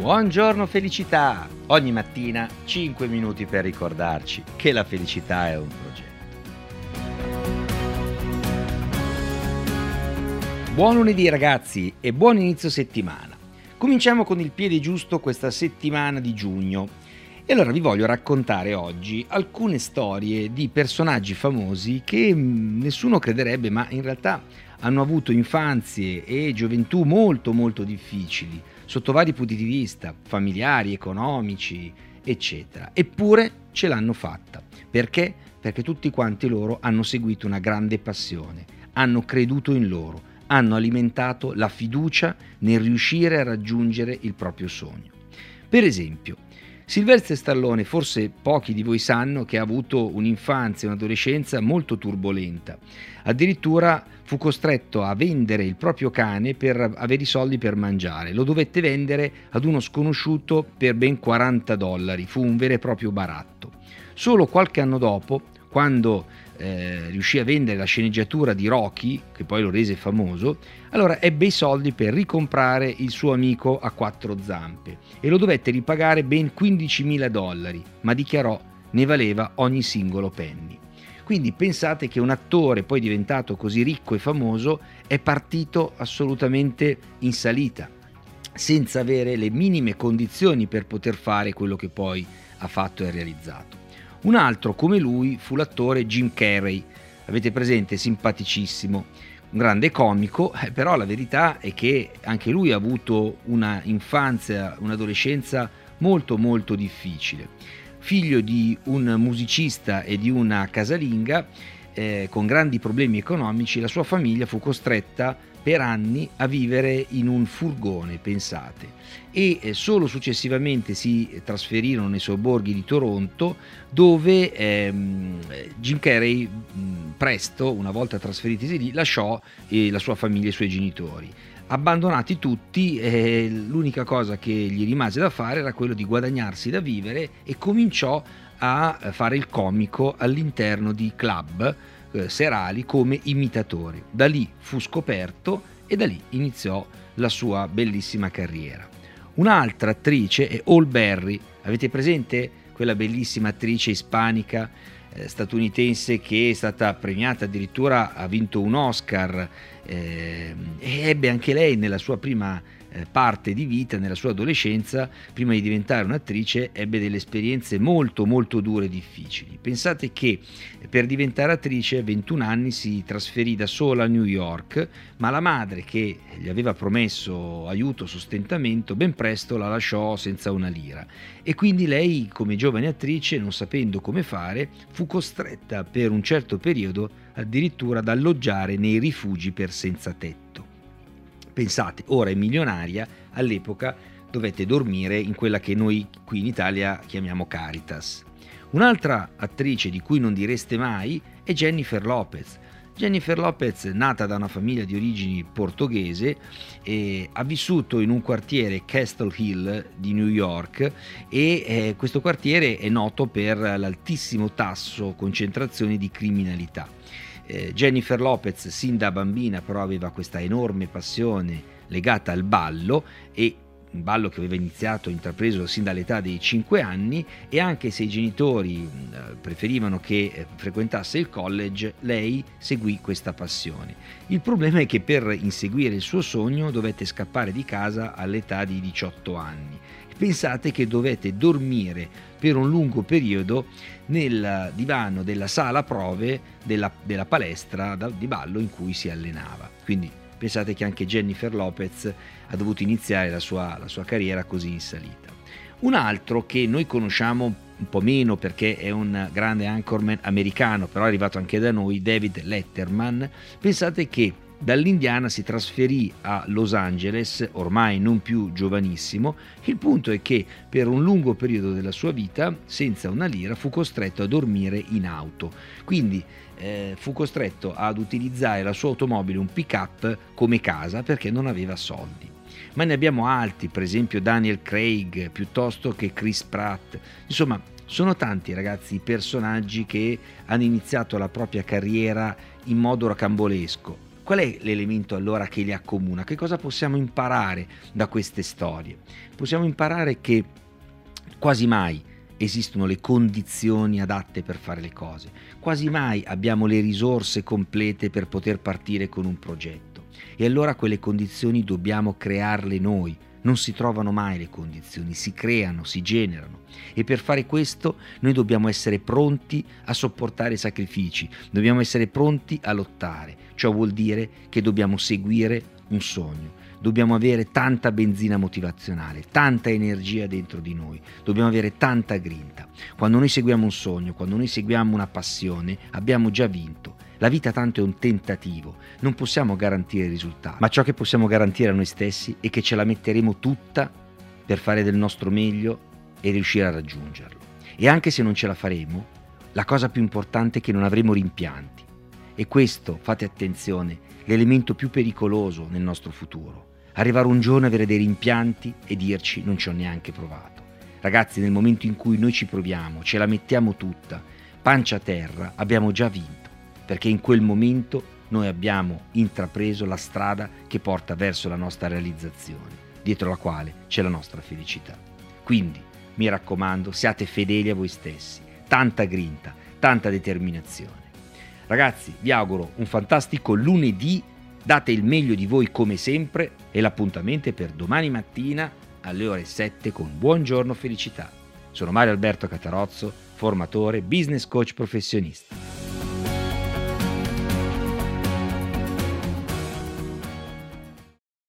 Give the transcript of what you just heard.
Buongiorno felicità! Ogni mattina 5 minuti per ricordarci che la felicità è un progetto. Buon lunedì ragazzi e buon inizio settimana. Cominciamo con il piede giusto questa settimana di giugno. E allora vi voglio raccontare oggi alcune storie di personaggi famosi che mm, nessuno crederebbe, ma in realtà hanno avuto infanzie e gioventù molto molto difficili sotto vari punti di vista, familiari, economici, eccetera. Eppure ce l'hanno fatta. Perché? Perché tutti quanti loro hanno seguito una grande passione, hanno creduto in loro, hanno alimentato la fiducia nel riuscire a raggiungere il proprio sogno. Per esempio, Silvestre Stallone, forse pochi di voi sanno che ha avuto un'infanzia e un'adolescenza molto turbolenta. Addirittura fu costretto a vendere il proprio cane per avere i soldi per mangiare. Lo dovette vendere ad uno sconosciuto per ben 40 dollari. Fu un vero e proprio baratto. Solo qualche anno dopo, quando eh, riuscì a vendere la sceneggiatura di Rocky, che poi lo rese famoso, allora ebbe i soldi per ricomprare il suo amico a quattro zampe e lo dovette ripagare ben 15.000 dollari, ma dichiarò ne valeva ogni singolo penny. Quindi pensate che un attore poi diventato così ricco e famoso è partito assolutamente in salita, senza avere le minime condizioni per poter fare quello che poi ha fatto e realizzato. Un altro come lui fu l'attore Jim Carrey, avete presente, simpaticissimo, un grande comico, eh, però la verità è che anche lui ha avuto una infanzia, un'adolescenza molto molto difficile. Figlio di un musicista e di una casalinga, eh, con grandi problemi economici, la sua famiglia fu costretta per anni a vivere in un furgone, pensate, e eh, solo successivamente si trasferirono nei sobborghi di Toronto dove ehm, Jim Carrey mh, presto, una volta trasferitisi lì, lasciò eh, la sua famiglia e i suoi genitori. Abbandonati tutti, eh, l'unica cosa che gli rimase da fare era quello di guadagnarsi da vivere e cominciò a fare il comico all'interno di club eh, serali come imitatore. Da lì fu scoperto e da lì iniziò la sua bellissima carriera. Un'altra attrice è All Berry, avete presente quella bellissima attrice ispanica eh, statunitense che è stata premiata addirittura ha vinto un Oscar eh, ebbe anche lei nella sua prima eh, parte di vita, nella sua adolescenza, prima di diventare un'attrice, ebbe delle esperienze molto molto dure e difficili. Pensate che per diventare attrice a 21 anni si trasferì da sola a New York, ma la madre che gli aveva promesso aiuto, sostentamento, ben presto la lasciò senza una lira. E quindi lei, come giovane attrice, non sapendo come fare, fu costretta per un certo periodo addirittura ad alloggiare nei rifugi per senza tetto. Pensate, ora è milionaria, all'epoca dovette dormire in quella che noi qui in Italia chiamiamo Caritas. Un'altra attrice di cui non direste mai è Jennifer Lopez. Jennifer Lopez, nata da una famiglia di origini portoghese, eh, ha vissuto in un quartiere Castle Hill di New York e eh, questo quartiere è noto per l'altissimo tasso concentrazione di criminalità. Eh, Jennifer Lopez sin da bambina però aveva questa enorme passione legata al ballo e un ballo che aveva iniziato, intrapreso sin dall'età dei 5 anni e anche se i genitori eh, preferivano che eh, frequentasse il college, lei seguì questa passione. Il problema è che per inseguire il suo sogno dovette scappare di casa all'età di 18 anni. Pensate che dovette dormire per un lungo periodo nel divano della sala prove della, della palestra di ballo in cui si allenava. Quindi pensate che anche Jennifer Lopez ha dovuto iniziare la sua, la sua carriera così in salita. Un altro che noi conosciamo un po' meno perché è un grande anchorman americano, però è arrivato anche da noi, David Letterman, pensate che dall'Indiana si trasferì a Los Angeles, ormai non più giovanissimo. Il punto è che per un lungo periodo della sua vita, senza una lira, fu costretto a dormire in auto. Quindi eh, fu costretto ad utilizzare la sua automobile, un pick-up, come casa perché non aveva soldi. Ma ne abbiamo altri, per esempio Daniel Craig, piuttosto che Chris Pratt. Insomma, sono tanti ragazzi i personaggi che hanno iniziato la propria carriera in modo rocambolesco Qual è l'elemento allora che li accomuna? Che cosa possiamo imparare da queste storie? Possiamo imparare che quasi mai esistono le condizioni adatte per fare le cose, quasi mai abbiamo le risorse complete per poter partire con un progetto e allora quelle condizioni dobbiamo crearle noi, non si trovano mai le condizioni, si creano, si generano e per fare questo noi dobbiamo essere pronti a sopportare sacrifici, dobbiamo essere pronti a lottare. Ciò vuol dire che dobbiamo seguire un sogno, dobbiamo avere tanta benzina motivazionale, tanta energia dentro di noi, dobbiamo avere tanta grinta. Quando noi seguiamo un sogno, quando noi seguiamo una passione, abbiamo già vinto. La vita tanto è un tentativo, non possiamo garantire il risultato, ma ciò che possiamo garantire a noi stessi è che ce la metteremo tutta per fare del nostro meglio e riuscire a raggiungerlo. E anche se non ce la faremo, la cosa più importante è che non avremo rimpianti. E questo, fate attenzione, l'elemento più pericoloso nel nostro futuro. Arrivare un giorno a avere dei rimpianti e dirci non ci ho neanche provato. Ragazzi, nel momento in cui noi ci proviamo, ce la mettiamo tutta, pancia a terra, abbiamo già vinto perché in quel momento noi abbiamo intrapreso la strada che porta verso la nostra realizzazione, dietro la quale c'è la nostra felicità. Quindi, mi raccomando, siate fedeli a voi stessi, tanta grinta, tanta determinazione. Ragazzi, vi auguro un fantastico lunedì, date il meglio di voi come sempre e l'appuntamento è per domani mattina alle ore 7 con Buongiorno Felicità. Sono Mario Alberto Catarozzo, formatore, business coach professionista.